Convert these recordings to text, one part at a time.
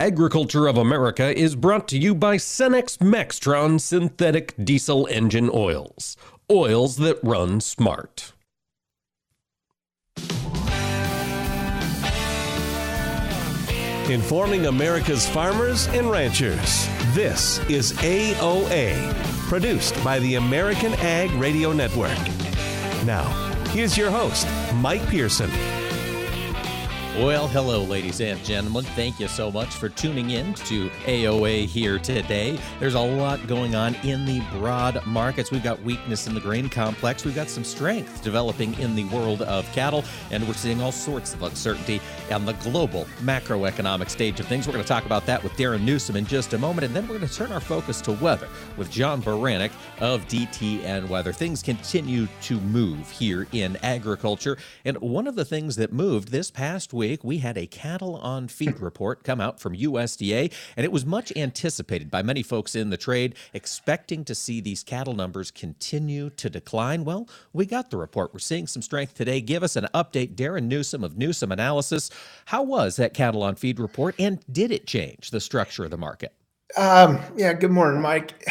Agriculture of America is brought to you by Cenex Maxtron synthetic diesel engine oils. Oils that run smart. Informing America's farmers and ranchers. This is AOA, produced by the American Ag Radio Network. Now, here's your host, Mike Pearson. Well, hello, ladies and gentlemen. Thank you so much for tuning in to AOA here today. There's a lot going on in the broad markets. We've got weakness in the grain complex. We've got some strength developing in the world of cattle, and we're seeing all sorts of uncertainty on the global macroeconomic stage of things. We're going to talk about that with Darin Newsom in just a moment, and then we're going to turn our focus to weather with John Baranick of DTN Weather. Things continue to move here in agriculture, and one of the things that moved this past week week, we had a cattle on feed report come out from USDA, and it was much anticipated by many folks in the trade, expecting to see these cattle numbers continue to decline. Well, we got the report. We're seeing some strength today. Give us an update, Darin Newsom of Newsom Analysis. How was that cattle on feed report, and did it change the structure of the market? Um, yeah, good morning, Mike.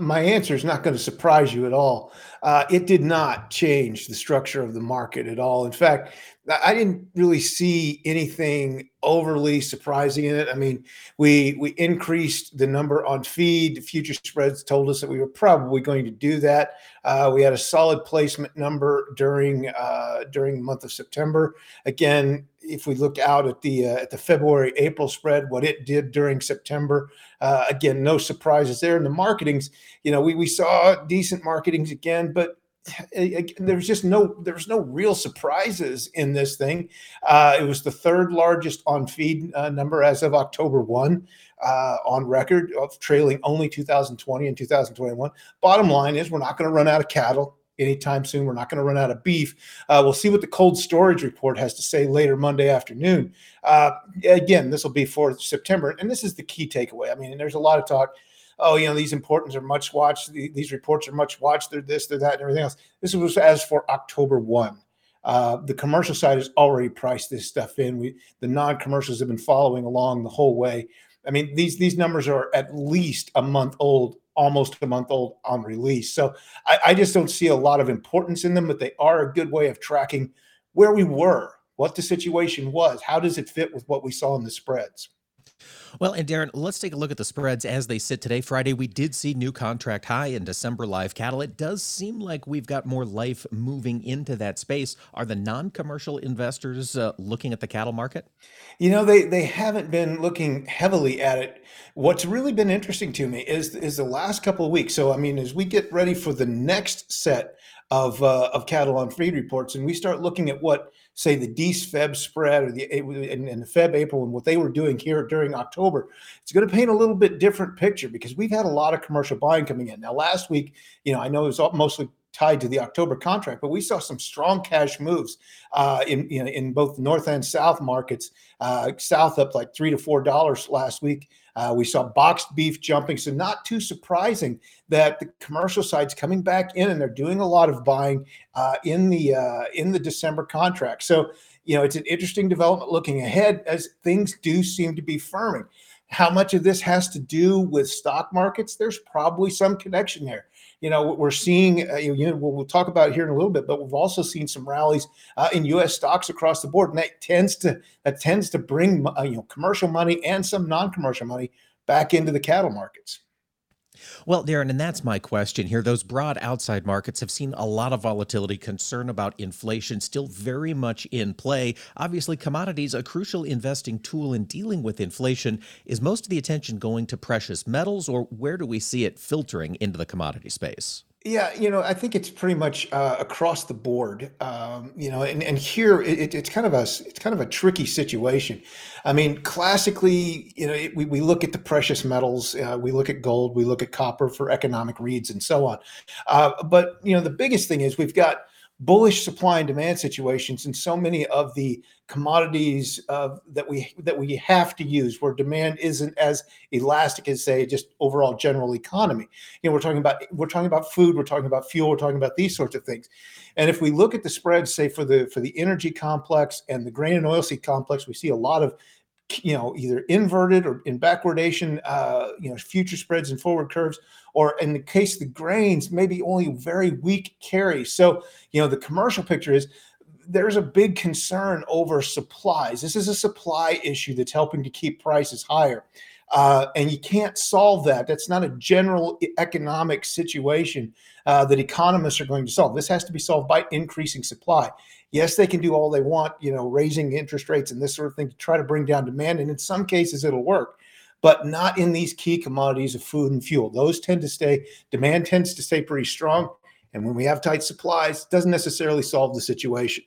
My answer is not going to surprise you at all. Uh, it did not change the structure of the market at all. In fact, I didn't really see anything overly surprising in it. I mean, we we increased the number on feed. Future spreads told us that we were probably going to do that. Uh, we had a solid placement number during uh, during the month of September. Again, if we look out at the uh, at the February April spread, what it did during September, uh, again, no surprises there. In the marketings, you know, we we saw decent marketings again, but there's just no there's no real surprises in this thing. Uh, it was the third largest on feed uh, number as of October one uh, on record of trailing only 2020 and 2021. Bottom line is we're not going to run out of cattle anytime soon. We're not going to run out of beef. Uh, we'll see what the cold storage report has to say later Monday afternoon. Uh, again, this will be for September, and this is the key takeaway. I mean, there's a lot of talk oh, you know, these importance are much watched. These reports are much watched. They're this, they're that, and everything else. This was as for October 1. Uh, the commercial side has already priced this stuff in. We the non-commercials have been following along the whole way. I mean, these these numbers are at least a month old, almost a month old on release. So I, I just don't see a lot of importance in them, but they are a good way of tracking where we were, what the situation was, how does it fit with what we saw in the spreads. Well, and Darin, let's take a look at the spreads as they sit today. Friday, we did see new contract high in December live cattle. It does seem like we've got more life moving into that space. Are the non-commercial investors uh, looking at the cattle market? You know, they they haven't been looking heavily at it. What's really been interesting to me is is the last couple of weeks. So, I mean, as we get ready for the next set of uh, of cattle on feed reports, and we start looking at what say the Dees Feb spread or the in, in the Feb April and what they were doing here during October, it's going to paint a little bit different picture because we've had a lot of commercial buying coming in. Now, last week, you know, I know it was mostly tied to the October contract, but we saw some strong cash moves uh, in, in, in both north and south markets. Uh, south up like three to four dollars last week. Uh, we saw boxed beef jumping, so not too surprising that the commercial side's coming back in and they're doing a lot of buying uh, in the uh, in the December contract. So you know it's an interesting development looking ahead as things do seem to be firming. How much of this has to do with stock markets? There's probably some connection there you know we're seeing uh, you know we'll, talk about here in a little bit but we've also seen some rallies uh, in us stocks across the board and that tends to that tends to bring uh, you know commercial money and some non-commercial money back into the cattle markets well, Darin, and that's my question here. Those broad outside markets have seen a lot of volatility, concern about inflation still very much in play. Obviously, commodities, a crucial investing tool in dealing with inflation. Is most of the attention going to precious metals, or where do we see it filtering into the commodity space? Yeah, you know, I think it's pretty much uh, across the board. Um, you know, and, and here it, it's kind of a it's kind of a tricky situation. I mean, classically, you know, it, we we look at the precious metals, uh, we look at gold, we look at copper for economic reads, and so on. Uh, but you know, the biggest thing is we've got bullish supply and demand situations in so many of the commodities uh, that we that we have to use where demand isn't as elastic as say just overall general economy. You know we're talking about we're talking about food we're talking about fuel we're talking about these sorts of things. And if we look at the spreads say for the for the energy complex and the grain and oilseed complex we see a lot of you know, either inverted or in backwardation, uh, you know, future spreads and forward curves, or in the case of the grains, maybe only very weak carry. So, you know, the commercial picture is there's a big concern over supplies. This is a supply issue that's helping to keep prices higher. Uh, and you can't solve that. That's not a general economic situation uh, that economists are going to solve. This has to be solved by increasing supply. Yes, they can do all they want, you know, raising interest rates and this sort of thing to try to bring down demand. And in some cases, it'll work, but not in these key commodities of food and fuel. Those tend to stay, demand tends to stay pretty strong. And when we have tight supplies, doesn't necessarily solve the situation.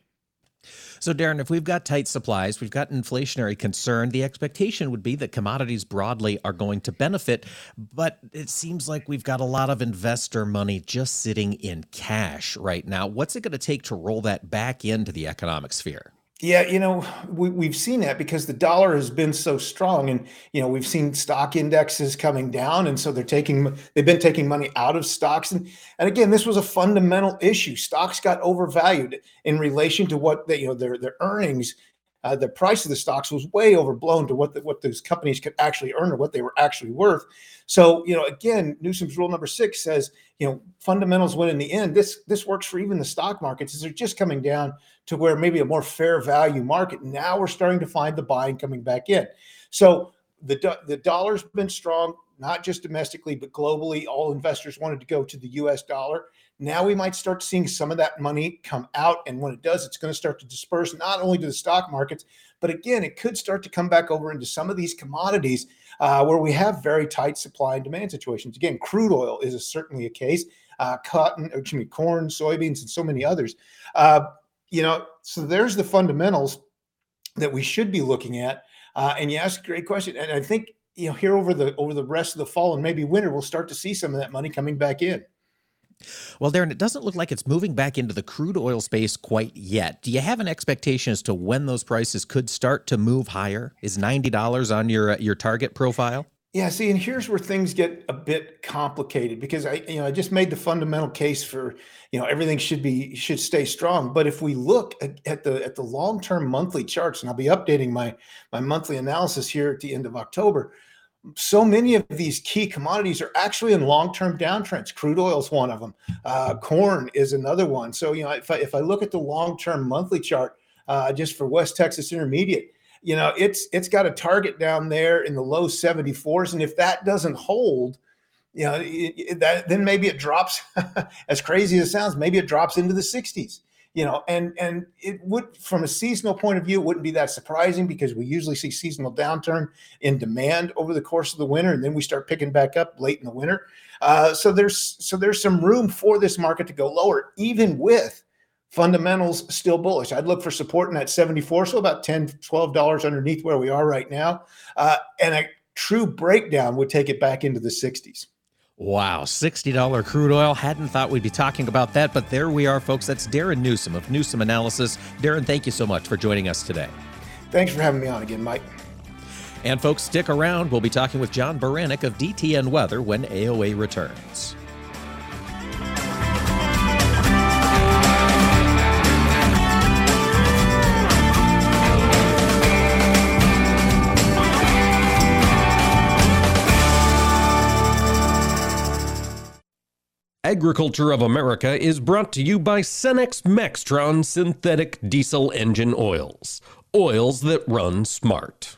So, Darin, if we've got tight supplies, we've got inflationary concern, the expectation would be that commodities broadly are going to benefit. But it seems like we've got a lot of investor money just sitting in cash right now. What's it going to take to roll that back into the economic sphere? Yeah, you know, we, we've seen that because the dollar has been so strong, and you know we've seen stock indexes coming down, and so they're taking they've been taking money out of stocks, and and again, this was a fundamental issue. Stocks got overvalued in relation to what they you know their their earnings uh, the price of the stocks was way overblown to what the, what those companies could actually earn or what they were actually worth. So you know, again, Newsom's rule number six says you know fundamentals win in the end. This this works for even the stock markets. Is they're just coming down to where maybe a more fair value market. Now we're starting to find the buying coming back in. So the the dollar's been strong, not just domestically but globally. All investors wanted to go to the U.S. dollar. Now we might start seeing some of that money come out. And when it does, it's going to start to disperse not only to the stock markets, but again, it could start to come back over into some of these commodities uh, where we have very tight supply and demand situations. Again, crude oil is a, certainly a case, uh, cotton, excuse me, corn, soybeans, and so many others. Uh, you know, so there's the fundamentals that we should be looking at. Uh, and you ask a great question. And I think, you know, here over the over the rest of the fall and maybe winter, we'll start to see some of that money coming back in. Well, Darin, it doesn't look like it's moving back into the crude oil space quite yet. Do you have an expectation as to when those prices could start to move higher? Is ninety dollars on your uh, your target profile? Yeah, see, and here's where things get a bit complicated because I, you know, I just made the fundamental case for, you know, everything should be should stay strong. But if we look at, at the at the long term monthly charts, and I'll be updating my my monthly analysis here at the end of October, so many of these key commodities are actually in long-term downtrends. Crude oil is one of them. Uh, corn is another one. So you know, if I, if I look at the long-term monthly chart uh, just for West Texas Intermediate, you know, it's it's got a target down there in the low 74s, and if that doesn't hold, you know, it, it, that then maybe it drops. as crazy as it sounds, maybe it drops into the 60s you know, and and it would from a seasonal point of view, it wouldn't be that surprising because we usually see seasonal downturn in demand over the course of the winter, and then we start picking back up late in the winter. Uh, so there's so there's some room for this market to go lower, even with fundamentals still bullish. I'd look for support in that 74, so about 10, 12 dollars underneath where we are right now, uh, and a true breakdown would take it back into the 60s. Wow, $60 crude oil. Hadn't thought we'd be talking about that, but there we are, folks. That's Darin Newsom of Newsom Analysis. Darin, thank you so much for joining us today. Thanks for having me on again, Mike. And folks, stick around. We'll be talking with John Baranick of DTN Weather when AOA returns. Agriculture of America is brought to you by Cenex Maxtron synthetic diesel engine oils. Oils that run smart.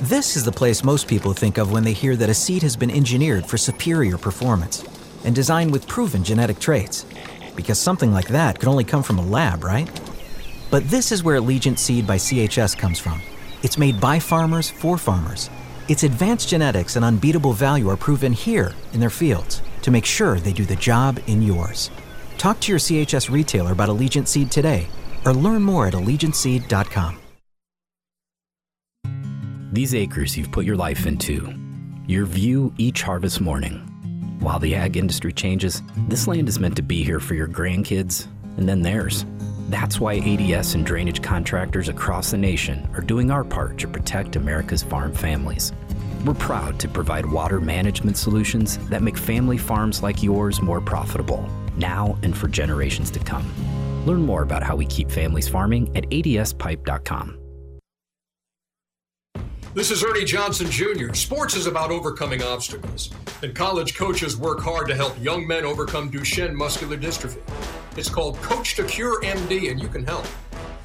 This is the place most people think of when they hear that a seed has been engineered for superior performance and designed with proven genetic traits. Because something like that could only come from a lab, right? But this is where Allegiant Seed by CHS comes from. It's made by farmers for farmers. Its advanced genetics and unbeatable value are proven here in their fields to make sure they do the job in yours. Talk to your CHS retailer about Allegiant Seed today or learn more at AllegiantSeed.com. These acres you've put your life into, your view each harvest morning. While the ag industry changes, this land is meant to be here for your grandkids and then theirs. That's why ADS and drainage contractors across the nation are doing our part to protect America's farm families. We're proud to provide water management solutions that make family farms like yours more profitable, now and for generations to come. Learn more about how we keep families farming at adspipe.com. This is Ernie Johnson Jr. Sports is about overcoming obstacles, and college coaches work hard to help young men overcome Duchenne muscular dystrophy. It's called Coach to Cure MD, and you can help.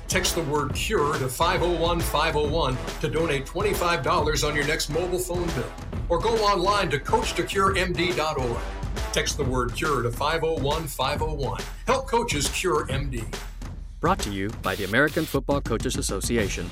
Text the word CURE to 501 501 to donate $25 on your next mobile phone bill. Or go online to CoachToCureMD.org. Text the word CURE to 501 501. Help coaches cure MD. Brought to you by the American Football Coaches Association.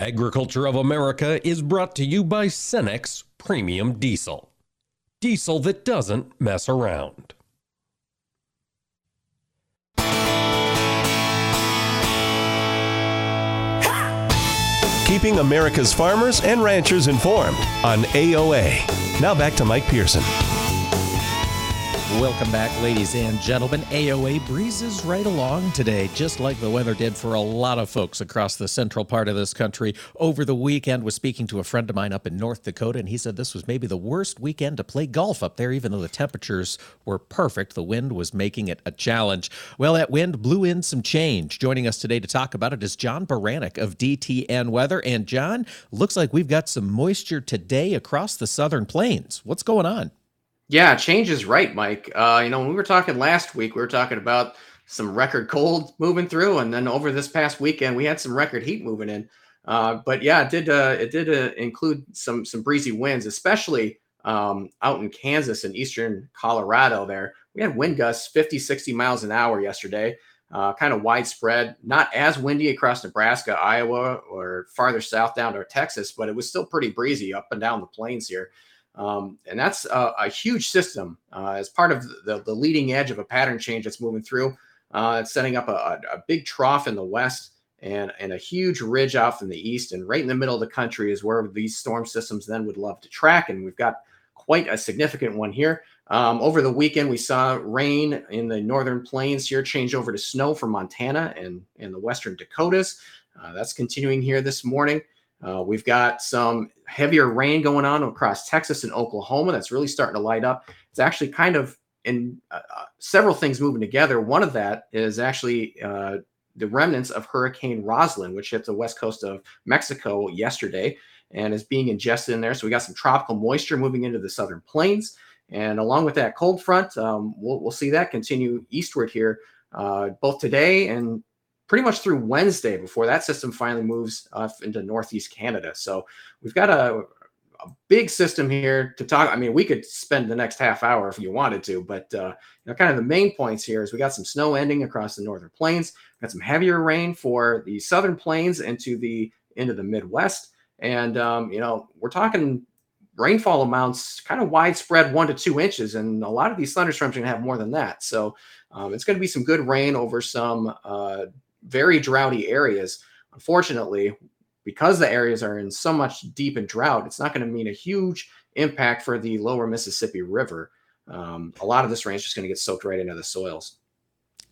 Agriculture of America is brought to you by Cenex Premium Diesel. Diesel that doesn't mess around. Keeping America's farmers and ranchers informed on AOA. Now back to Mike Pearson. Welcome back, ladies and gentlemen. AOA breezes right along today, just like the weather did for a lot of folks across the central part of this country. Over the weekend, was speaking to a friend of mine up in North Dakota, and he said this was maybe the worst weekend to play golf up there, even though the temperatures were perfect. The wind was making it a challenge. Well, that wind blew in some change. Joining us today to talk about it is John Baranick of DTN Weather. And John, looks like we've got some moisture today across the southern plains. What's going on? Yeah, change is right, Mike. Uh, you know, when we were talking last week, we were talking about some record cold moving through, and then over this past weekend, we had some record heat moving in. Uh, but yeah, it did. Uh, it did uh, include some some breezy winds, especially um, out in Kansas and eastern Colorado. There, we had wind gusts 50, 60 miles an hour yesterday. Uh, kind of widespread, not as windy across Nebraska, Iowa, or farther south down to Texas, but it was still pretty breezy up and down the plains here. Um, and that's a, a huge system uh, as part of the, the leading edge of a pattern change that's moving through. Uh, it's setting up a, a, big trough in the west and, and a huge ridge off in the east. And right in the middle of the country is where these storm systems then would love to track. And we've got quite a significant one here. Um, over the weekend, we saw rain in the northern plains here change over to snow for Montana and, and the western Dakotas. Uh, that's continuing here this morning. Uh, we've got some heavier rain going on across Texas and Oklahoma that's really starting to light up. It's actually kind of in uh, uh several things moving together. One of that is actually uh, the remnants of Hurricane Roslyn, which hit the west coast of Mexico yesterday and is being ingested in there. So we got some tropical moisture moving into the southern plains. And along with that cold front, um, we'll, we'll, see that continue eastward here uh, both today and pretty much through Wednesday before that system finally moves off into Northeast Canada. So we've got a, a, big system here to talk. I mean, we could spend the next half hour if you wanted to, but uh, you know, kind of the main points here is we got some snow ending across the northern plains, got some heavier rain for the southern plains into the into the Midwest, and um, you know we're talking rainfall amounts kind of widespread one to two inches and a lot of these thunderstorms are going to have more than that so um, it's going to be some good rain over some uh, very droughty areas. Unfortunately, because the areas are in so much deep in drought, it's not going to mean a huge impact for the lower Mississippi River. Um, a lot of this rain is just going to get soaked right into the soils.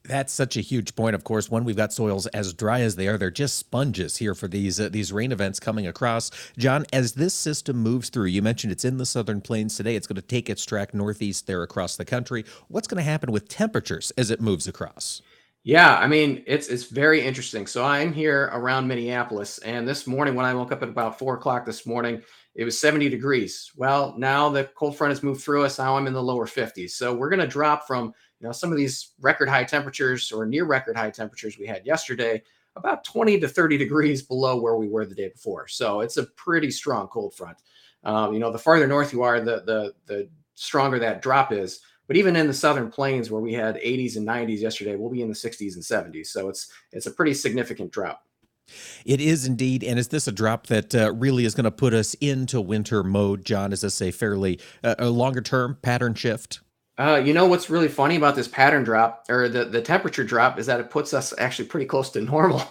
That's such a huge point. Of course, when we've got soils as dry as they are, they're just sponges here for these uh, these rain events coming across. John, as this system moves through, you mentioned it's in the southern plains today. It's going to take its track northeast there across the country. What's going to happen with temperatures as it moves across? Yeah, I mean it's it's very interesting. So I'm here around Minneapolis, and this morning when I woke up at about four o'clock this morning, it was 70 degrees. Well, now the cold front has moved through us. Now I'm in the lower 50s. So we're going to drop from you know some of these record high temperatures or near record high temperatures we had yesterday about 20 to 30 degrees below where we were the day before so it's a pretty strong cold front um, you know the farther north you are the the the stronger that drop is but even in the southern plains where we had 80s and 90s yesterday we'll be in the 60s and 70s so it's it's a pretty significant drop it is indeed. And is this a drop that uh, really is going to put us into winter mode, John? Is this a fairly uh, a longer term pattern shift? Uh, you know what's really funny about this pattern drop or the, the temperature drop is that it puts us actually pretty close to normal.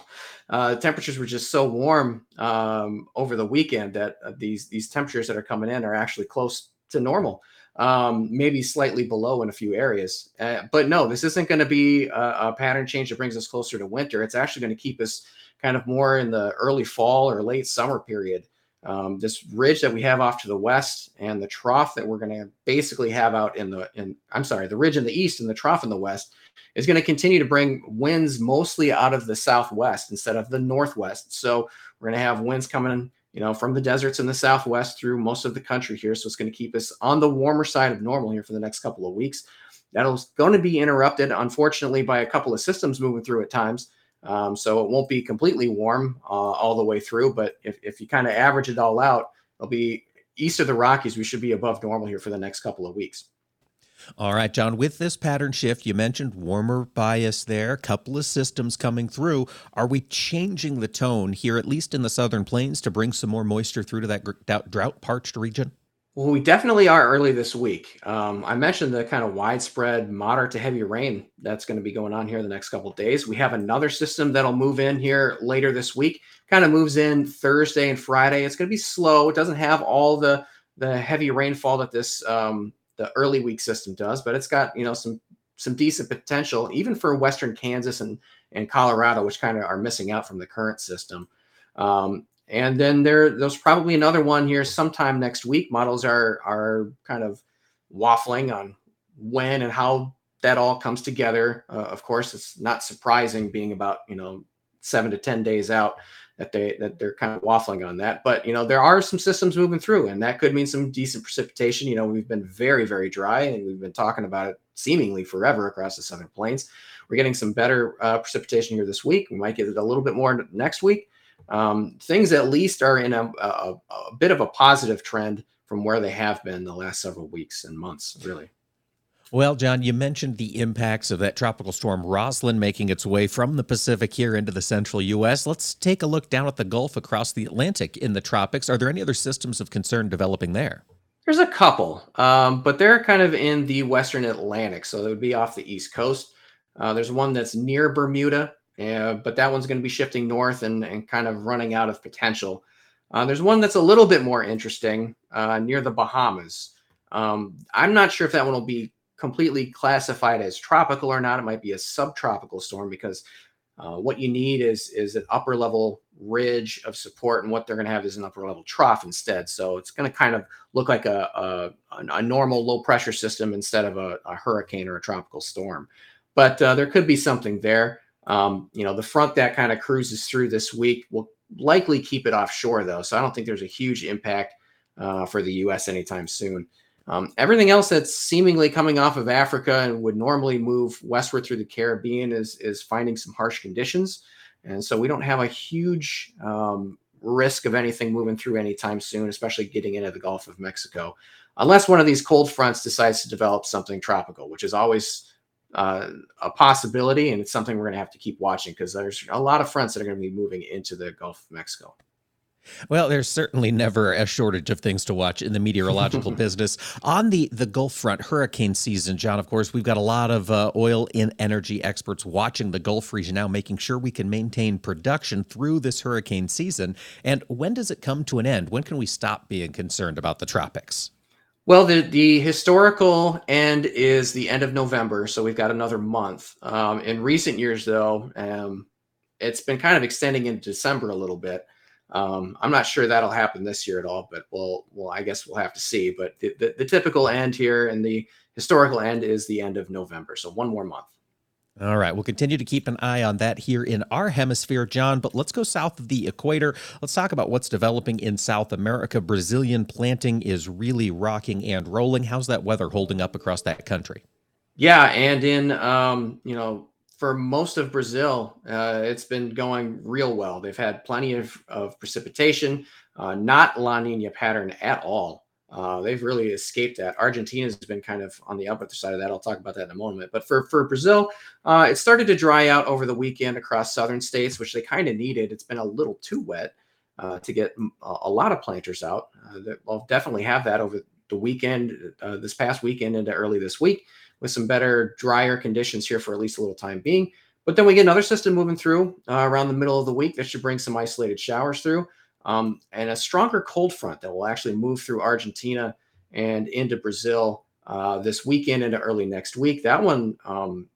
Uh, temperatures were just so warm um, over the weekend that uh, these these temperatures that are coming in are actually close to normal, um, maybe slightly below in a few areas. Uh, but no, this isn't going to be a, a, pattern change that brings us closer to winter. It's actually going to keep us kind of more in the early fall or late summer period. Um, this ridge that we have off to the west and the trough that we're going to basically have out in the in I'm sorry the ridge in the east and the trough in the west is going to continue to bring winds mostly out of the southwest instead of the northwest. So we're going to have winds coming you know from the deserts in the southwest through most of the country here. So it's going to keep us on the warmer side of normal here for the next couple of weeks. That'll going to be interrupted unfortunately by a couple of systems moving through at times. Um, so it won't be completely warm uh, all the way through, but if, if you kind of average it all out, it'll be east of the Rockies. We should be above normal here for the next couple of weeks. All right, John, with this pattern shift, you mentioned warmer bias there, couple of systems coming through. Are we changing the tone here, at least in the southern plains, to bring some more moisture through to that drought parched region? Well, we definitely are early this week. Um, I mentioned the kind of widespread moderate to heavy rain that's going to be going on here the next couple days. We have another system that'll move in here later this week. Kind of moves in Thursday and Friday. It's going to be slow. It doesn't have all the the heavy rainfall that this um, the early week system does, but it's got you know some some decent potential even for Western Kansas and and Colorado, which kind of are missing out from the current system. Um, and then there, there's probably another one here sometime next week. Models are are kind of waffling on when and how that all comes together. Uh, of course, it's not surprising, being about you know seven to ten days out, that they that they're kind of waffling on that. But you know there are some systems moving through, and that could mean some decent precipitation. You know we've been very very dry, and we've been talking about it seemingly forever across the southern plains. We're getting some better uh, precipitation here this week. We might get it a little bit more next week um, things at least are in a, a, a bit of a positive trend from where they have been the last several weeks and months, really. Well, John, you mentioned the impacts of that tropical storm Roslyn making its way from the Pacific here into the central U.S. Let's take a look down at the Gulf across the Atlantic in the tropics. Are there any other systems of concern developing there? There's a couple, um, but they're kind of in the western Atlantic, so they would be off the east coast. Uh, there's one that's near Bermuda, uh, but that one's going to be shifting north and, and kind of running out of potential. Uh, there's one that's a little bit more interesting uh, near the Bahamas. Um, I'm not sure if that one will be completely classified as tropical or not. It might be a subtropical storm because uh, what you need is is an upper level ridge of support, and what they're going to have is an upper level trough instead. So it's going to kind of look like a, a, a normal low pressure system instead of a, a, hurricane or a tropical storm. But uh, there could be something there. Um, you know, the front that kind of cruises through this week will likely keep it offshore, though. So I don't think there's a huge impact uh, for the U.S. anytime soon. Um, everything else that's seemingly coming off of Africa and would normally move westward through the Caribbean is is finding some harsh conditions, and so we don't have a huge um, risk of anything moving through anytime soon, especially getting into the Gulf of Mexico, unless one of these cold fronts decides to develop something tropical, which is always uh, a possibility, and it's something we're going to have to keep watching because there's a lot of fronts that are going to be moving into the Gulf of Mexico. Well, there's certainly never a shortage of things to watch in the meteorological business. On the the Gulf front, hurricane season, John. Of course, we've got a lot of uh, oil and energy experts watching the Gulf region now, making sure we can maintain production through this hurricane season. And when does it come to an end? When can we stop being concerned about the tropics? Well, the, the historical end is the end of November, so we've got another month. Um, in recent years, though, um, it's been kind of extending into December a little bit. Um, I'm not sure that'll happen this year at all, but we'll, well, I guess we'll have to see. But the, the, the typical end here and the historical end is the end of November, so one more month. All right, we'll continue to keep an eye on that here in our hemisphere, John. But let's go south of the equator. Let's talk about what's developing in South America. Brazilian planting is really rocking and rolling. How's that weather holding up across that country? Yeah, and in um, you know, for most of Brazil, uh, it's been going real well. They've had plenty of, of precipitation, uh, not La Nina pattern at all. Uh, they've really escaped that. Argentina's been kind of on the other side of that. I'll talk about that in a moment. But for for Brazil, uh, it started to dry out over the weekend across southern states, which they kind of needed. It's been a little too wet uh, to get a lot of planters out. Uh, we'll definitely have that over the weekend, this past weekend into early this week, with some better, drier conditions here for at least a little time being. But then we get another system moving through uh, around the middle of the week that should bring some isolated showers through um, and a stronger cold front that will actually move through Argentina and into Brazil uh, this weekend into early next week. That one, um,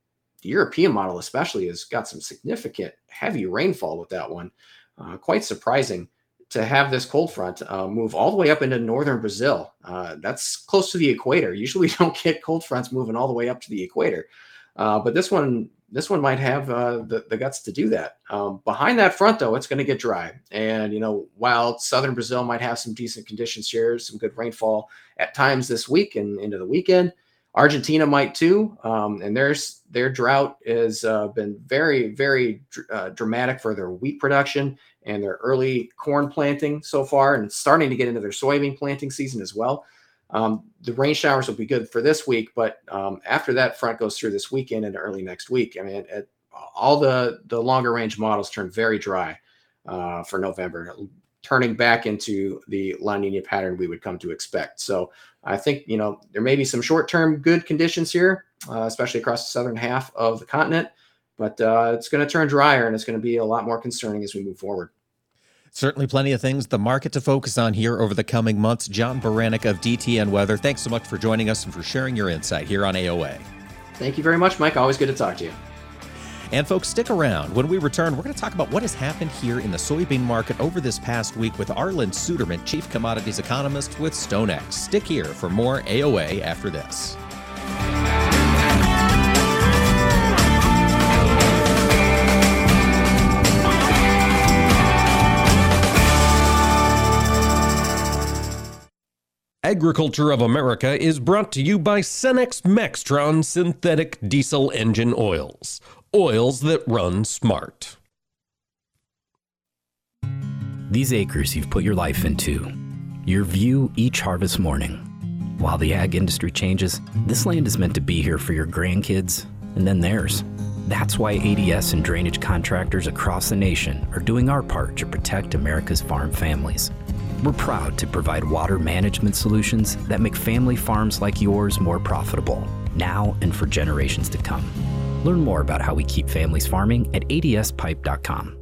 the European model especially, has got some significant heavy rainfall with that one. Uh, quite surprising to have this cold front uh, move all the way up into northern Brazil. Uh, that's close to the equator. Usually, you don't get cold fronts moving all the way up to the equator, uh, but this one this one might have uh, the, the guts to do that. Um, behind that front, though, it's going to get dry. And, you know, while southern Brazil might have some decent conditions here, some good rainfall at times this week and into the weekend, Argentina might too. Um, and there's their drought has uh, been very, very uh, dramatic for their wheat production and their early corn planting so far, and starting to get into their soybean planting season as well. Um, the rain showers will be good for this week, but um, after that front goes through this weekend and early next week, I mean, it, it, all the the longer range models turn very dry uh, for November, turning back into the La Nina pattern we would come to expect. So I think you know there may be some short term good conditions here, uh, especially across the southern half of the continent, but uh, it's going to turn drier and it's going to be a lot more concerning as we move forward. Certainly plenty of things, the market to focus on here over the coming months. John Baranick of DTN Weather, thanks so much for joining us and for sharing your insight here on AOA. Thank you very much, Mike. Always good to talk to you. And folks, stick around. When we return, we're going to talk about what has happened here in the soybean market over this past week with Arlan Suderman, Chief Commodities Economist with StoneX. Stick here for more AOA after this. Agriculture of America is brought to you by Cenex Maxtron synthetic diesel engine oils. Oils that run smart. These acres you've put your life into, your view each harvest morning. While the ag industry changes, this land is meant to be here for your grandkids and then theirs. That's why ADS and drainage contractors across the nation are doing our part to protect America's farm families. We're proud to provide water management solutions that make family farms like yours more profitable, now and for generations to come. Learn more about how we keep families farming at adspipe.com.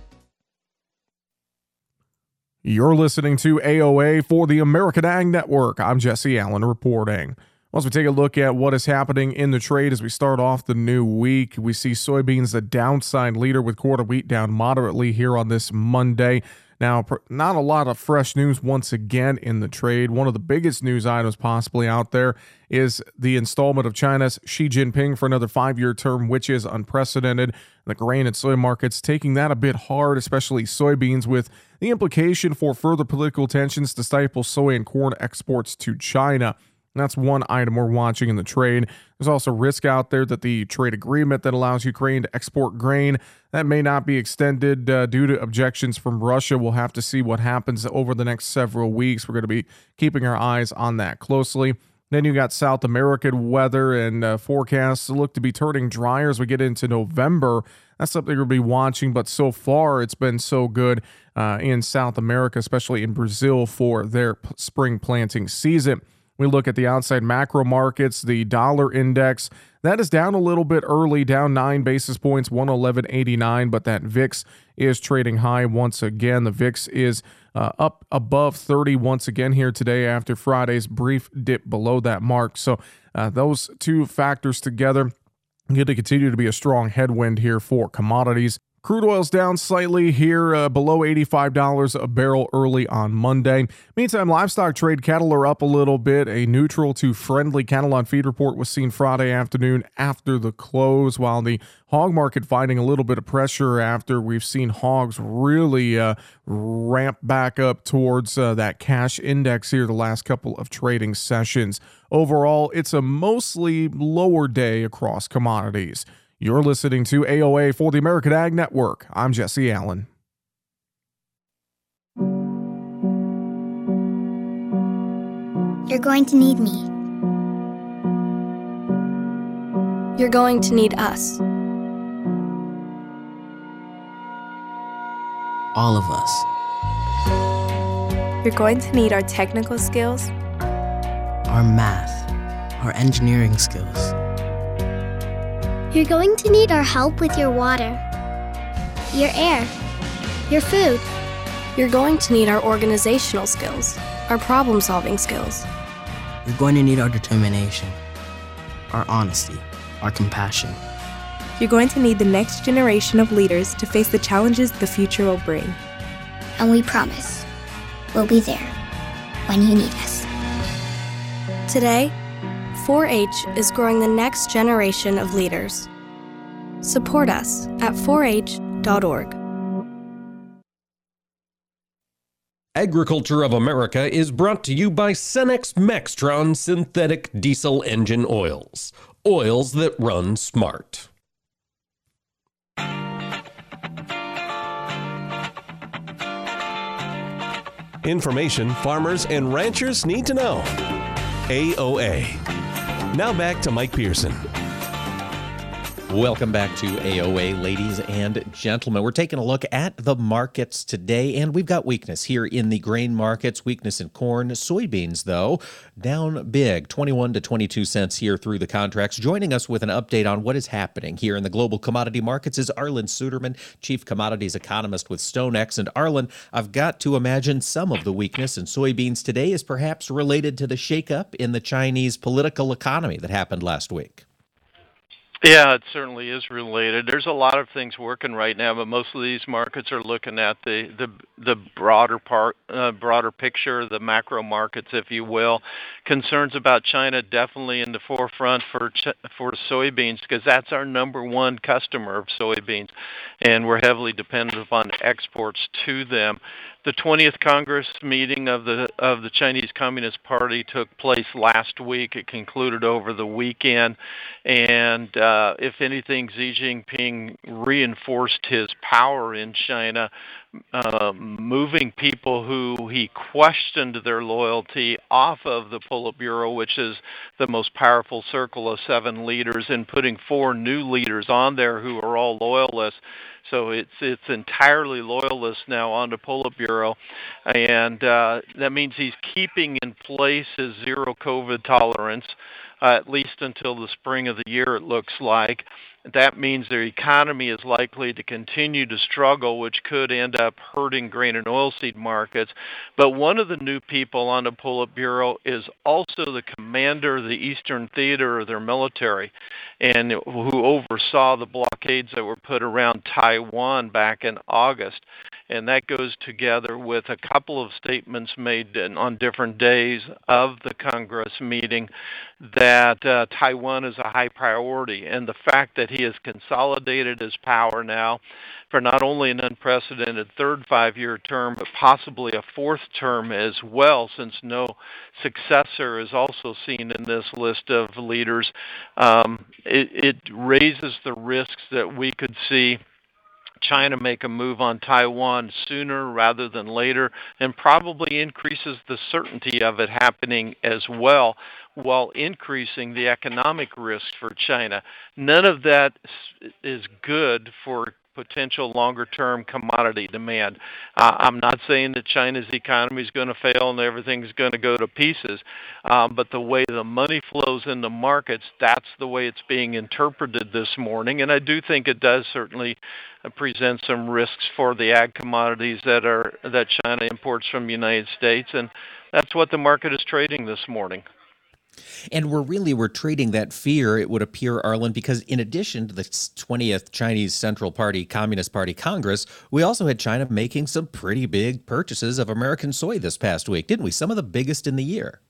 You're listening to AOA for the American Ag Network. I'm Jesse Allen reporting. Once we take a look at what is happening in the trade as we start off the new week, we see soybeans the downside leader with quarter wheat down moderately here on this Monday. Now, not a lot of fresh news once again in the trade. One of the biggest news items possibly out there is the installment of China's Xi Jinping for another five year term, which is unprecedented. The grain and soy markets taking that a bit hard, especially soybeans, with the implication for further political tensions to stifle soy and corn exports to China. That's one item we're watching in the trade. There's also risk out there that the trade agreement that allows Ukraine to export grain that may not be extended uh, due to objections from Russia. We'll have to see what happens over the next several weeks. We're going to be keeping our eyes on that closely. Then you got South American weather and uh, forecasts look to be turning drier as we get into November. That's something we'll be watching, but so far it's been so good uh, in South America, especially in Brazil for their p- spring planting season. We look at the outside macro markets, the dollar index. That is down a little bit early, down nine basis points, 111.89, but that VIX is trading high once again. The VIX is uh, up above 30 once again here today after Friday's brief dip below that mark. So, uh, those two factors together going to continue to be a strong headwind here for commodities. Crude oil's down slightly here, uh, below $85 a barrel early on Monday. Meantime, livestock trade cattle are up a little bit. A neutral to friendly cattle on feed report was seen Friday afternoon after the close, while the hog market finding a little bit of pressure after we've seen hogs really uh, ramp back up towards uh, that cash index here the last couple of trading sessions. Overall, it's a mostly lower day across commodities. You're listening to AOA for the American Ag Network. I'm Jesse Allen. You're going to need me. You're going to need us. All of us. You're going to need our technical skills, our math, our engineering skills. You're going to need our help with your water, your air, your food. You're going to need our organizational skills, our problem solving skills. You're going to need our determination, our honesty, our compassion. You're going to need the next generation of leaders to face the challenges the future will bring. And we promise we'll be there when you need us. Today, 4 H is growing the next generation of leaders. Support us at 4h.org. Agriculture of America is brought to you by Cenex Maxtron synthetic diesel engine oils. Oils that run smart. Information farmers and ranchers need to know. AOA. Now back to Mike Pearson. Welcome back to AOA, ladies and gentlemen. We're taking a look at the markets today, and we've got weakness here in the grain markets, weakness in corn. Soybeans, though, down big, 21 to 22 cents here through the contracts. Joining us with an update on what is happening here in the global commodity markets is Arlan Suderman, Chief Commodities Economist with StoneX. And Arlan, I've got to imagine some of the weakness in soybeans today is perhaps related to the shakeup in the Chinese political economy that happened last week. Yeah, it certainly is related. There's a lot of things working right now, but most of these markets are looking at the the the broader part, uh, broader picture, the macro markets, if you will. Concerns about China definitely in the forefront for for soybeans because that's our number one customer of soybeans, and we're heavily dependent upon exports to them the 20th Congress meeting of the of the Chinese Communist Party took place last week. It concluded over the weekend, and uh, if anything, Xi Jinping reinforced his power in China, uh, moving people who he questioned their loyalty off of the Politburo, which is the most powerful circle of seven leaders, and putting four new leaders on there who are all loyalists so it's it's entirely loyalist now on the Politburo, and uh, that means he's keeping in place his zero COVID tolerance, uh, at least until the spring of the year. It looks like. That means their economy is likely to continue to struggle, which could end up hurting grain and oilseed markets. But one of the new people on the Politburo is also the commander of the Eastern Theater of their military, and who oversaw the blockades that were put around Taiwan back in August and that goes together with a couple of statements made on different days of the Congress meeting that uh, Taiwan is a high priority, and the fact that he has consolidated his power now for not only an unprecedented third five year term, but possibly a fourth term as well, since no successor is also seen in this list of leaders. Um, it, it raises the risks that we could see China make a move on Taiwan sooner rather than later, and probably increases the certainty of it happening as well, while increasing the economic risk for China. None of that is good for potential longer term commodity demand. Uh, I'm not saying that China's economy is going to fail and everything's going to go to pieces, um, but the way the money flows in the markets, that's the way it's being interpreted this morning. And I do think it does certainly present some risks for the ag commodities that are that China imports from the United States, and that's what the market is trading this morning. And we're really we're trading that fear, it would appear, Arlan, because in addition to the 20th Chinese Central Party Communist Party Congress, we also had China making some pretty big purchases of American soy this past week, didn't we? Some of the biggest in the year.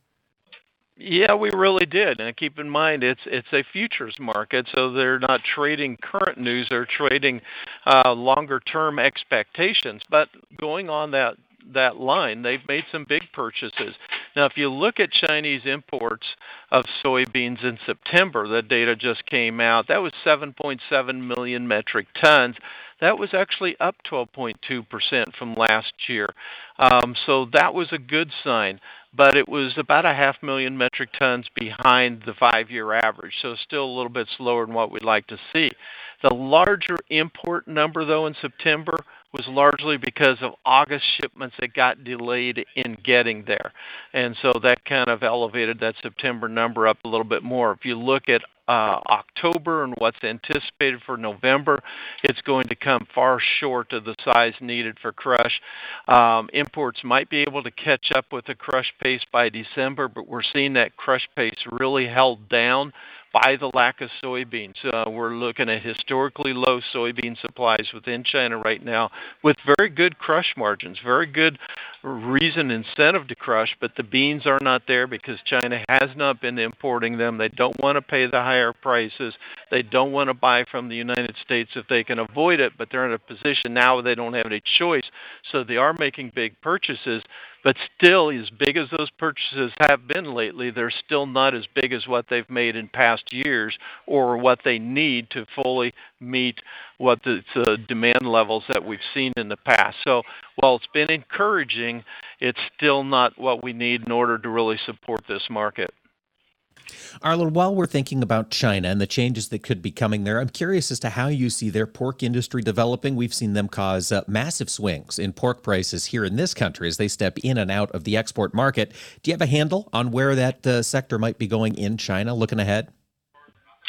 Yeah, we really did. And keep in mind, it's it's a futures market, so they're not trading current news; they're trading uh, longer-term expectations. But going on that that line, they've made some big purchases. Now, if you look at Chinese imports of soybeans in September, the data just came out. That was 7.7 million metric tons. That was actually up 12.2% from last year. Um, so that was a good sign but it was about a half million metric tons behind the five-year average, so still a little bit slower than what we'd like to see. The larger import number, though, in September was largely because of August shipments that got delayed in getting there. And so that kind of elevated that September number up a little bit more. If you look at uh, October and what's anticipated for November, it's going to come far short of the size needed for crush. Um, imports might be able to catch up with the crush pace by December, but we're seeing that crush pace really held down by the lack of soybeans. Uh, we're looking at historically low soybean supplies within China right now with very good crush margins, very good reason incentive to crush, but the beans are not there because China has not been importing them. They don't want to pay the higher prices. They don't want to buy from the United States if they can avoid it, but they're in a position now where they don't have any choice. So they are making big purchases, but still, as big as those purchases have been lately, they're still not as big as what they've made in past years or what they need to fully meet what the, the demand levels that we've seen in the past. So while it's been encouraging, it's still not what we need in order to really support this market. Arlan, while we're thinking about China and the changes that could be coming there, I'm curious as to how you see their pork industry developing. We've seen them cause uh, massive swings in pork prices here in this country as they step in and out of the export market. Do you have a handle on where that uh, sector might be going in China looking ahead?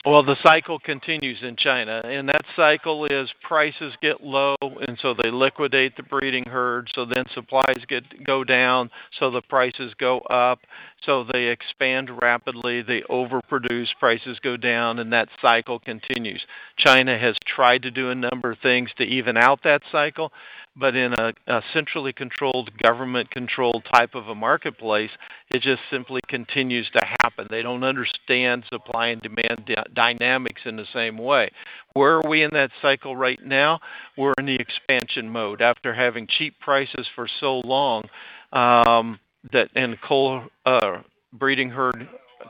Well, the cycle continues in China, and that cycle is prices get low, and so they liquidate the breeding herd. So then supplies get go down, so the prices go up. So they expand rapidly, they overproduce, prices go down, and that cycle continues. China has tried to do a number of things to even out that cycle, but in a, a centrally controlled, government controlled type of a marketplace, it just simply continues to happen. They don't understand supply and demand dynamics in the same way. Where are we in that cycle right now? We're in the expansion mode after having cheap prices for so long. Um, that and coal uh, breeding herd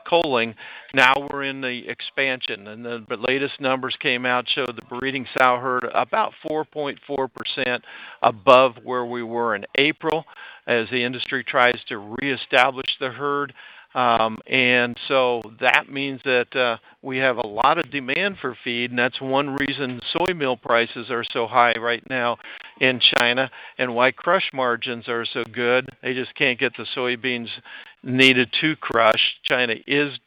culling. Now we're in the expansion, and the, latest numbers came out showed the breeding sow herd about 4.4% above where we were in April, as the industry tries to reestablish the herd. Um, and so that means that uh, we have a lot of demand for feed, and that's one reason soy meal prices are so high right now in China, and why crush margins are so good. They just can't get the soybeans needed to crush. China is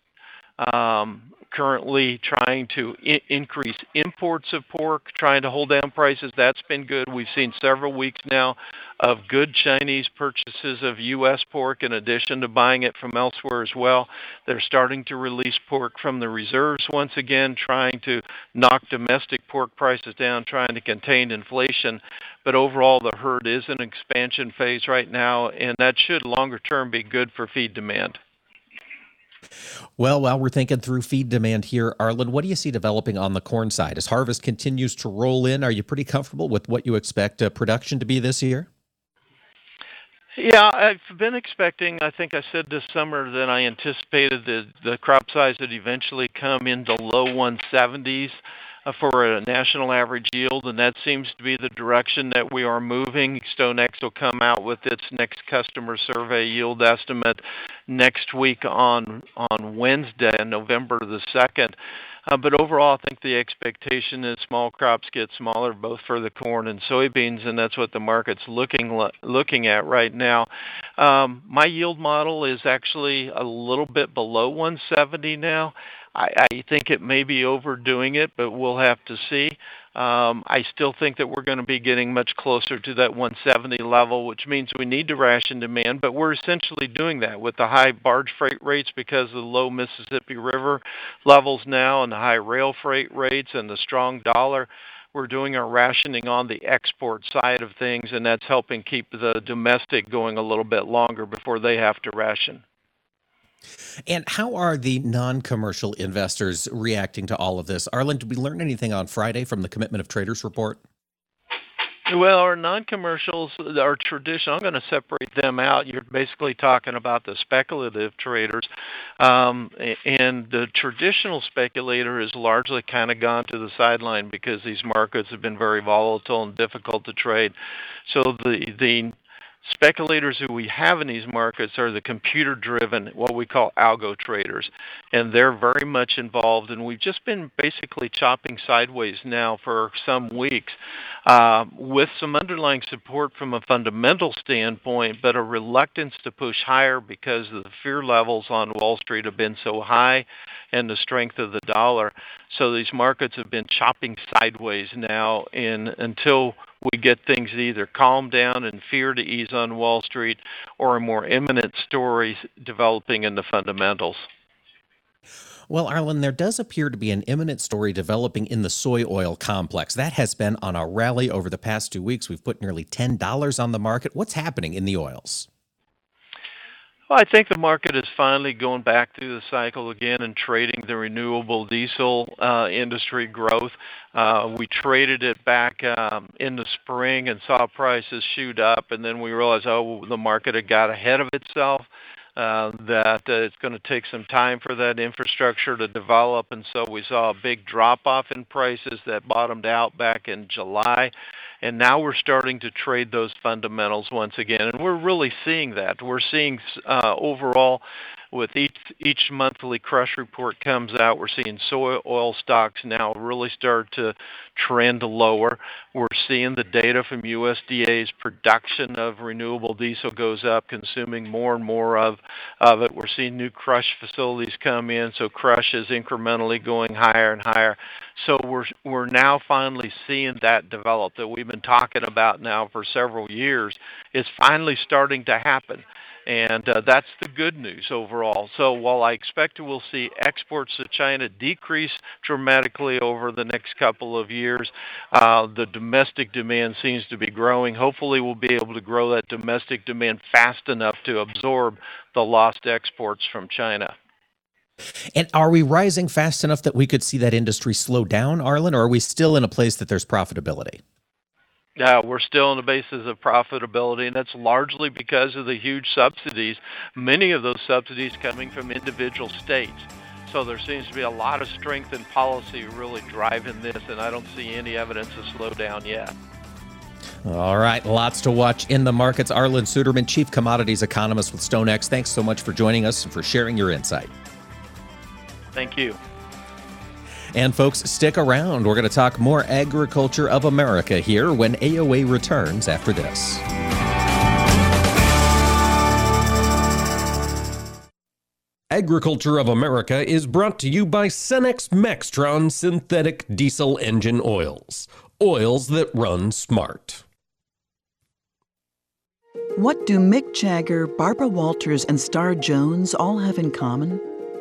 um, currently trying to increase imports of pork, trying to hold down prices. That's been good. We've seen several weeks now of good Chinese purchases of U.S. pork in addition to buying it from elsewhere as well. They're starting to release pork from the reserves once again, trying to knock domestic pork prices down, trying to contain inflation. But overall, the herd is in expansion phase right now, and that should longer term be good for feed demand. Well, while we're thinking through feed demand here, Arlan, what do you see developing on the corn side? As harvest continues to roll in, are you pretty comfortable with what you expect uh, production to be this year? Yeah, I've been expecting. I think I said this summer that I anticipated the the crop size would eventually come into low 170s uh, for a national average yield, and that seems to be the direction that we are moving. StoneX will come out with its next customer survey yield estimate next week on on Wednesday, November the second. Uh, but overall, I think the expectation is small crops get smaller, both for the corn and soybeans, and that's what the market's looking looking at right now. Um, my yield model is actually a little bit below 170 now. I, I think it may be overdoing it, but we'll have to see. Um, I still think that we're going to be getting much closer to that 170 level, which means we need to ration demand, but we're essentially doing that with the high barge freight rates because of the low Mississippi River levels now and the high rail freight rates and the strong dollar. We're doing our rationing on the export side of things, and that's helping keep the domestic going a little bit longer before they have to ration. And how are the non commercial investors reacting to all of this? Arlan, did we learn anything on Friday from the Commitment of Traders report? Well, our non-commercials are traditional. I'm going to separate them out. You're basically talking about the speculative traders, um, and the traditional speculator has largely kind of gone to the sideline because these markets have been very volatile and difficult to trade. So the the speculators who we have in these markets are the computer driven, what we call algo traders. And they're very much involved. And we've just been basically chopping sideways now for some weeks uh, with some underlying support from a fundamental standpoint, but a reluctance to push higher because the fear levels on Wall Street have been so high and the strength of the dollar. So these markets have been chopping sideways now in, until we get things either calm down and fear to ease on Wall Street or a more imminent story developing in the fundamentals. Well, Arlan, there does appear to be an imminent story developing in the soy oil complex. That has been on a rally over the past two weeks. We've put nearly $10 on the market. What's happening in the oils? Well, I think the market is finally going back through the cycle again and trading the renewable diesel uh, industry growth. Uh, we traded it back um, in the spring and saw prices shoot up, and then we realized, oh, the market had got ahead of itself. Uh, that uh, it's going to take some time for that infrastructure to develop, and so we saw a big drop off in prices that bottomed out back in July and now we're starting to trade those fundamentals once again, and we're really seeing that. We're seeing uh, overall with each each monthly crush report comes out, we're seeing soy oil stocks now really start to trend lower. We're seeing the data from USDA's production of renewable diesel goes up, consuming more and more of of it. We're seeing new crush facilities come in, so crush is incrementally going higher and higher. So we're we're now finally seeing that develop that we've been talking about now for several years. It's finally starting to happen and uh, that's the good news overall. So while I expect we'll see exports to China decrease dramatically over the next couple of years, uh, the domestic demand seems to be growing. Hopefully, we'll be able to grow that domestic demand fast enough to absorb the lost exports from China. And are we rising fast enough that we could see that industry slow down, Arlan, or are we still in a place that there's profitability? Uh, we're still on the basis of profitability, and that's largely because of the huge subsidies, many of those subsidies coming from individual states. So there seems to be a lot of strength in policy really driving this, and I don't see any evidence of slowdown yet. All right, lots to watch in the markets. Arlan Suderman, Chief Commodities Economist with StoneX, thanks so much for joining us and for sharing your insight. Thank you. And folks, stick around. We're going to talk more agriculture of America here when AOA returns after this. Agriculture of America is brought to you by Cenex Maxtron synthetic diesel engine oils. Oils that run smart. What do Mick Jagger, Barbara Walters, and Star Jones all have in common?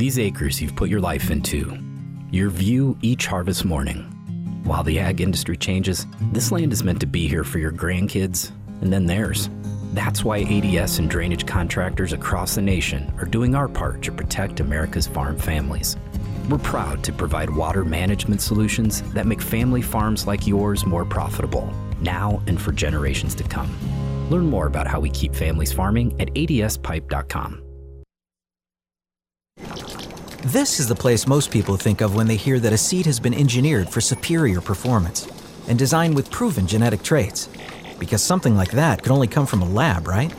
These acres you've put your life into, your view each harvest morning. While the ag industry changes, this land is meant to be here for your grandkids and then theirs. That's why ADS and drainage contractors across the nation are doing our part to protect America's farm families. We're proud to provide water management solutions that make family farms like yours more profitable, now and for generations to come. Learn more about how we keep families farming at adspipe.com. This is the place most people think of when they hear that a seed has been engineered for superior performance and designed with proven genetic traits. Because something like that could only come from a lab, right?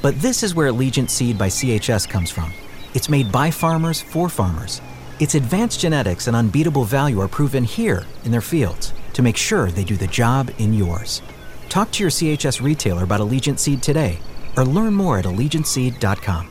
But this is where Allegiant Seed by CHS comes from. It's made by farmers for farmers. Its advanced genetics and unbeatable value are proven here in their fields to make sure they do the job in yours. Talk to your CHS retailer about Allegiant Seed today or learn more at AllegiantSeed.com.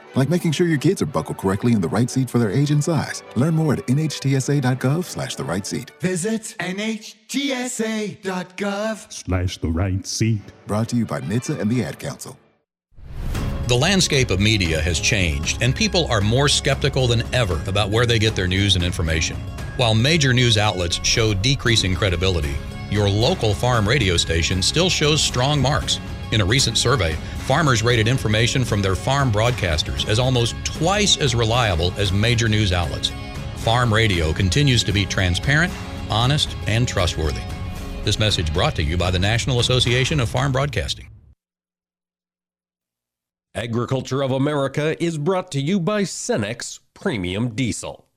Like making sure your kids are buckled correctly in the right seat for their age and size. Learn more at nhtsa.gov slash the right seat. Visit nhtsa.gov Slash the right seat. Brought to you by NHTSA and the Ad Council. The landscape of media has changed, and people are more skeptical than ever about where they get their news and information. While major news outlets show decreasing credibility, your local farm radio station still shows strong marks. In a recent survey, farmers rated information from their farm broadcasters as almost twice as reliable as major news outlets. Farm radio continues to be transparent, honest, and trustworthy. This message brought to you by the National Association of Farm Broadcasting. Agriculture of America is brought to you by Cenex Premium Diesel.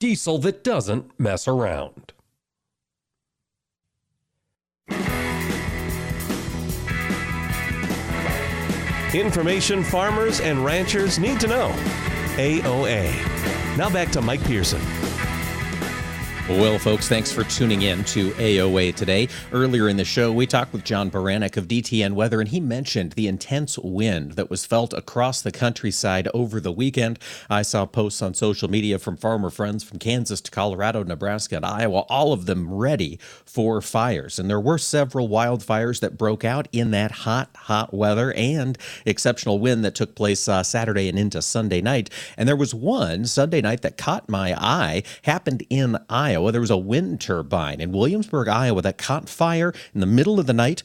Diesel that doesn't mess around. Information farmers and ranchers need to know. AOA. Now back to Mike Pearson. Well, folks, thanks for tuning in to AOA today. Earlier in the show, we talked with John Baranick of DTN Weather, and he mentioned the intense wind that was felt across the countryside over the weekend. I saw posts on social media from farmer friends from Kansas to Colorado, Nebraska, and Iowa, all of them ready for fires. And there were several wildfires that broke out in that hot, hot weather and exceptional wind that took place uh, Saturday and into Sunday night. And there was one Sunday night that caught my eye, happened in Iowa. Iowa, there was a wind turbine in Williamsburg, Iowa, that caught fire in the middle of the night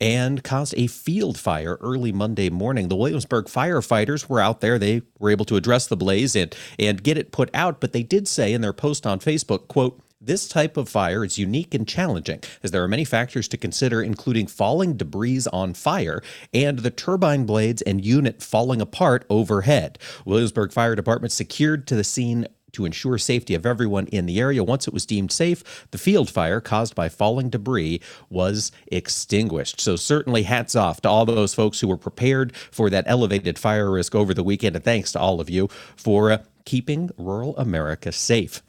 and caused a field fire early Monday morning. The Williamsburg firefighters were out there. They were able to address the blaze and, and get it put out, but they did say in their post on Facebook, quote, this type of fire is unique and challenging, as there are many factors to consider, including falling debris on fire and the turbine blades and unit falling apart overhead. Williamsburg Fire Department secured to the scene to ensure safety of everyone in the area. Once it was deemed safe, the field fire caused by falling debris was extinguished. So, certainly hats off to all those folks who were prepared for that elevated fire risk over the weekend. And thanks to all of you for uh, keeping rural America safe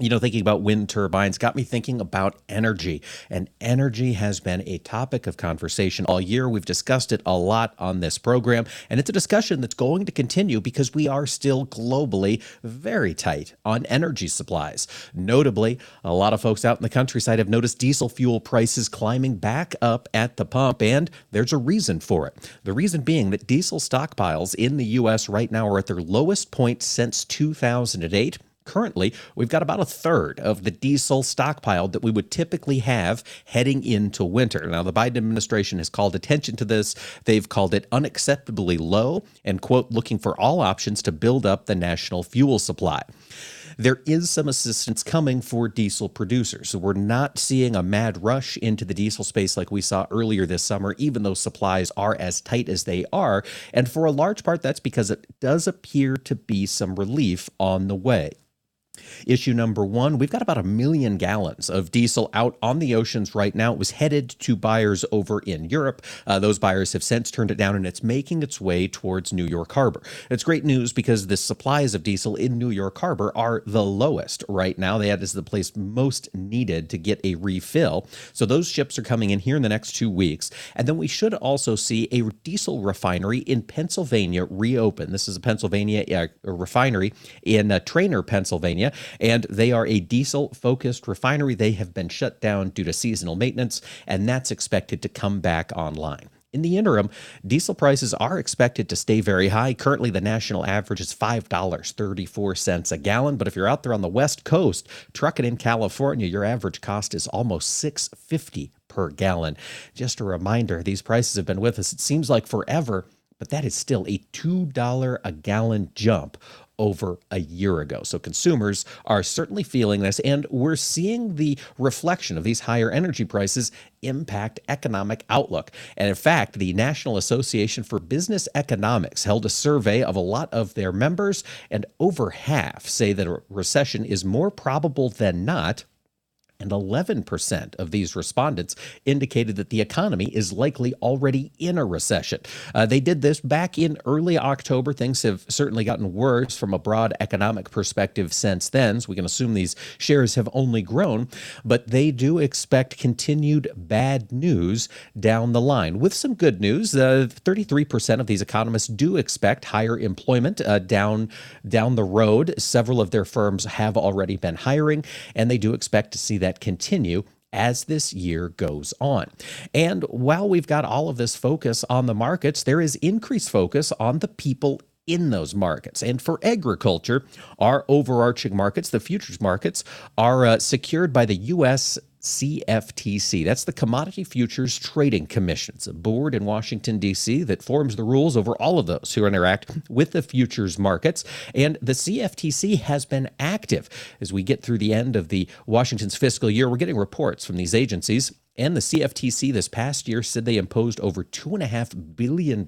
you know, thinking about wind turbines got me thinking about energy. And energy has been a topic of conversation all year. We've discussed it a lot on this program. And it's a discussion that's going to continue because we are still globally very tight on energy supplies. Notably, a lot of folks out in the countryside have noticed diesel fuel prices climbing back up at the pump. And there's a reason for it. The reason being that diesel stockpiles in the U.S. right now are at their lowest point since 2008 Currently, we've got about a third of the diesel stockpile that we would typically have heading into winter. Now, the Biden administration has called attention to this. They've called it unacceptably low and, quote, looking for all options to build up the national fuel supply there is some assistance coming for diesel producers. We're not seeing a mad rush into the diesel space like we saw earlier this summer, even though supplies are as tight as they are. And for a large part, that's because it does appear to be some relief on the way. Issue number one we've got about a million gallons of diesel out on the oceans right now. It was headed to buyers over in Europe. Uh, those buyers have since turned it down and it's making its way towards New York Harbor. It's great news because the supplies of diesel in New York Harbor are the lowest right now. That is the place most needed to get a refill. So those ships are coming in here in the next two weeks. And then we should also see a diesel refinery in Pennsylvania reopen. This is a Pennsylvania uh, refinery in uh, Trainer, Pennsylvania and they are a diesel focused refinery. They have been shut down due to seasonal maintenance, and that's expected to come back online. In the interim, diesel prices are expected to stay very high. Currently, the national average is $5.34 a gallon, but if you're out there on the West Coast, trucking in California, your average cost is almost $6.50 per gallon. Just a reminder, these prices have been with us, it seems like forever, but that is still a $2 a gallon jump over a year ago. So consumers are certainly feeling this, and we're seeing the reflection of these higher energy prices impact economic outlook. And in fact, the National Association for Business Economics held a survey of a lot of their members, and over half say that a recession is more probable than not and 11% of these respondents indicated that the economy is likely already in a recession. Uh, they did this back in early October. Things have certainly gotten worse from a broad economic perspective since then. So we can assume these shares have only grown, but they do expect continued bad news down the line. With some good news, uh, 33% of these economists do expect higher employment uh, down, down the road. Several of their firms have already been hiring, and they do expect to see that continue as this year goes on. And while we've got all of this focus on the markets, there is increased focus on the people in those markets. And for agriculture, our overarching markets, the futures markets, are uh, secured by the U.S. CFTC. That's the Commodity Futures Trading Commission. It's a board in Washington, D.C. that forms the rules over all of those who interact with the futures markets. And the CFTC has been active as we get through the end of the Washington's fiscal year. We're getting reports from these agencies And the CFTC this past year said they imposed over $2.5 billion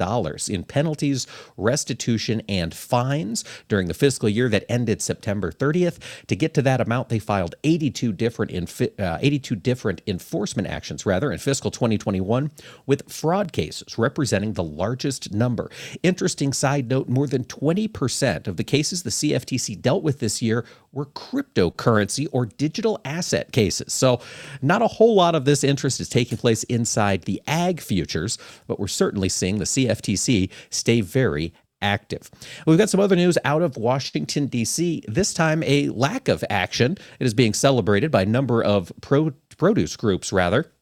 in penalties, restitution, and fines during the fiscal year that ended September 30th. To get to that amount, they filed 82 different, infi- uh, 82 different enforcement actions rather in fiscal 2021, with fraud cases representing the largest number. Interesting side note more than 20% of the cases the CFTC dealt with this year were cryptocurrency or digital asset cases. So, not a whole lot of this interest is taking place inside the ag futures, but we're certainly seeing the CFTC stay very active. We've got some other news out of Washington, D.C., this time a lack of action. It is being celebrated by a number of pro- produce groups, rather.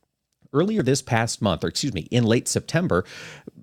Earlier this past month, or excuse me, in late September,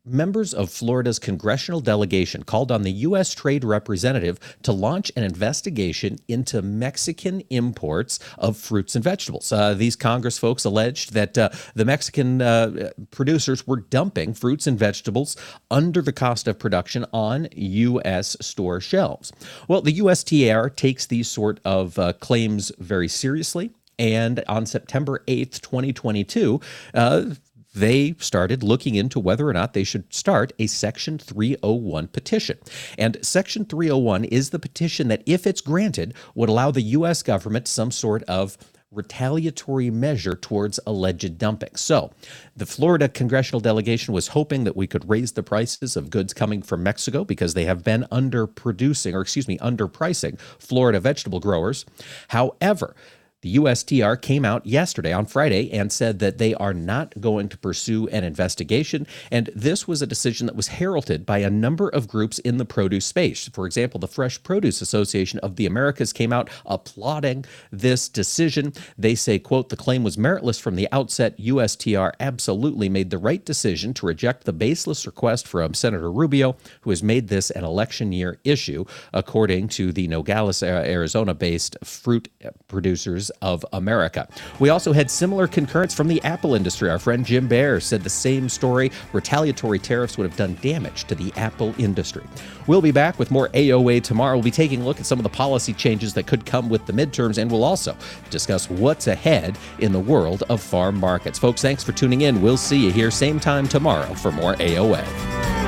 members of Florida's congressional delegation called on the U.S. Trade Representative to launch an investigation into Mexican imports of fruits and vegetables. Uh, these Congress folks alleged that uh, the Mexican uh, producers were dumping fruits and vegetables under the cost of production on U.S. store shelves. Well, the USTR takes these sort of uh, claims very seriously. And on September 8th, 2022, uh, they started looking into whether or not they should start a Section 301 petition. And Section 301 is the petition that, if it's granted, would allow the U.S. government some sort of retaliatory measure towards alleged dumping. So, the Florida congressional delegation was hoping that we could raise the prices of goods coming from Mexico because they have been underproducing, or excuse me, underpricing Florida vegetable growers. However, the USTR came out yesterday on Friday and said that they are not going to pursue an investigation. And this was a decision that was heralded by a number of groups in the produce space. For example, the Fresh Produce Association of the Americas came out applauding this decision. They say, quote, the claim was meritless from the outset. USTR absolutely made the right decision to reject the baseless request from Senator Rubio, who has made this an election year issue, according to the Nogales, uh, Arizona based fruit uh, producers of America. We also had similar concurrence from the Apple industry. Our friend Jim Bair said the same story. Retaliatory tariffs would have done damage to the Apple industry. We'll be back with more AOA tomorrow. We'll be taking a look at some of the policy changes that could come with the midterms, and we'll also discuss what's ahead in the world of farm markets. Folks, thanks for tuning in. We'll see you here same time tomorrow for more AOA.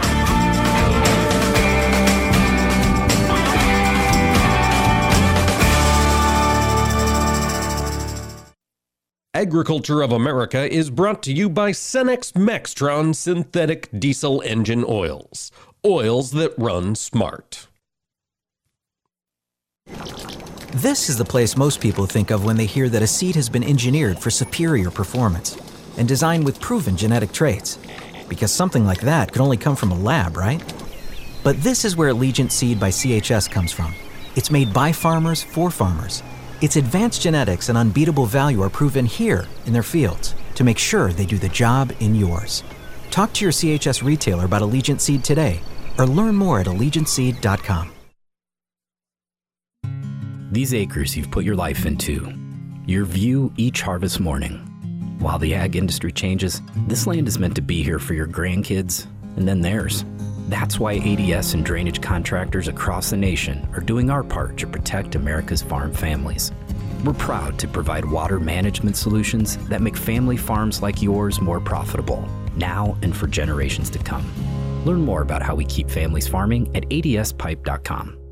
Agriculture of America is brought to you by Cenex Maxtron synthetic diesel engine oils. Oils that run smart. This is the place most people think of when they hear that a seed has been engineered for superior performance and designed with proven genetic traits. Because something like that could only come from a lab, right? But this is where Allegiant Seed by CHS comes from. It's made by farmers for farmers its advanced genetics and unbeatable value are proven here in their fields to make sure they do the job in yours. Talk to your CHS retailer about Allegiant Seed today or learn more at AllegiantSeed.com. These acres you've put your life into, your view each harvest morning. While the ag industry changes, this land is meant to be here for your grandkids and then theirs. That's why ADS and drainage contractors across the nation are doing our part to protect America's farm families. We're proud to provide water management solutions that make family farms like yours more profitable, now and for generations to come. Learn more about how we keep families farming at adspipe.com.